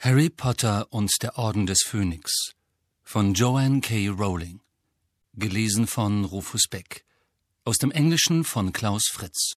Harry Potter und der Orden des Phönix von Joanne K. Rowling. Gelesen von Rufus Beck. Aus dem Englischen von Klaus Fritz.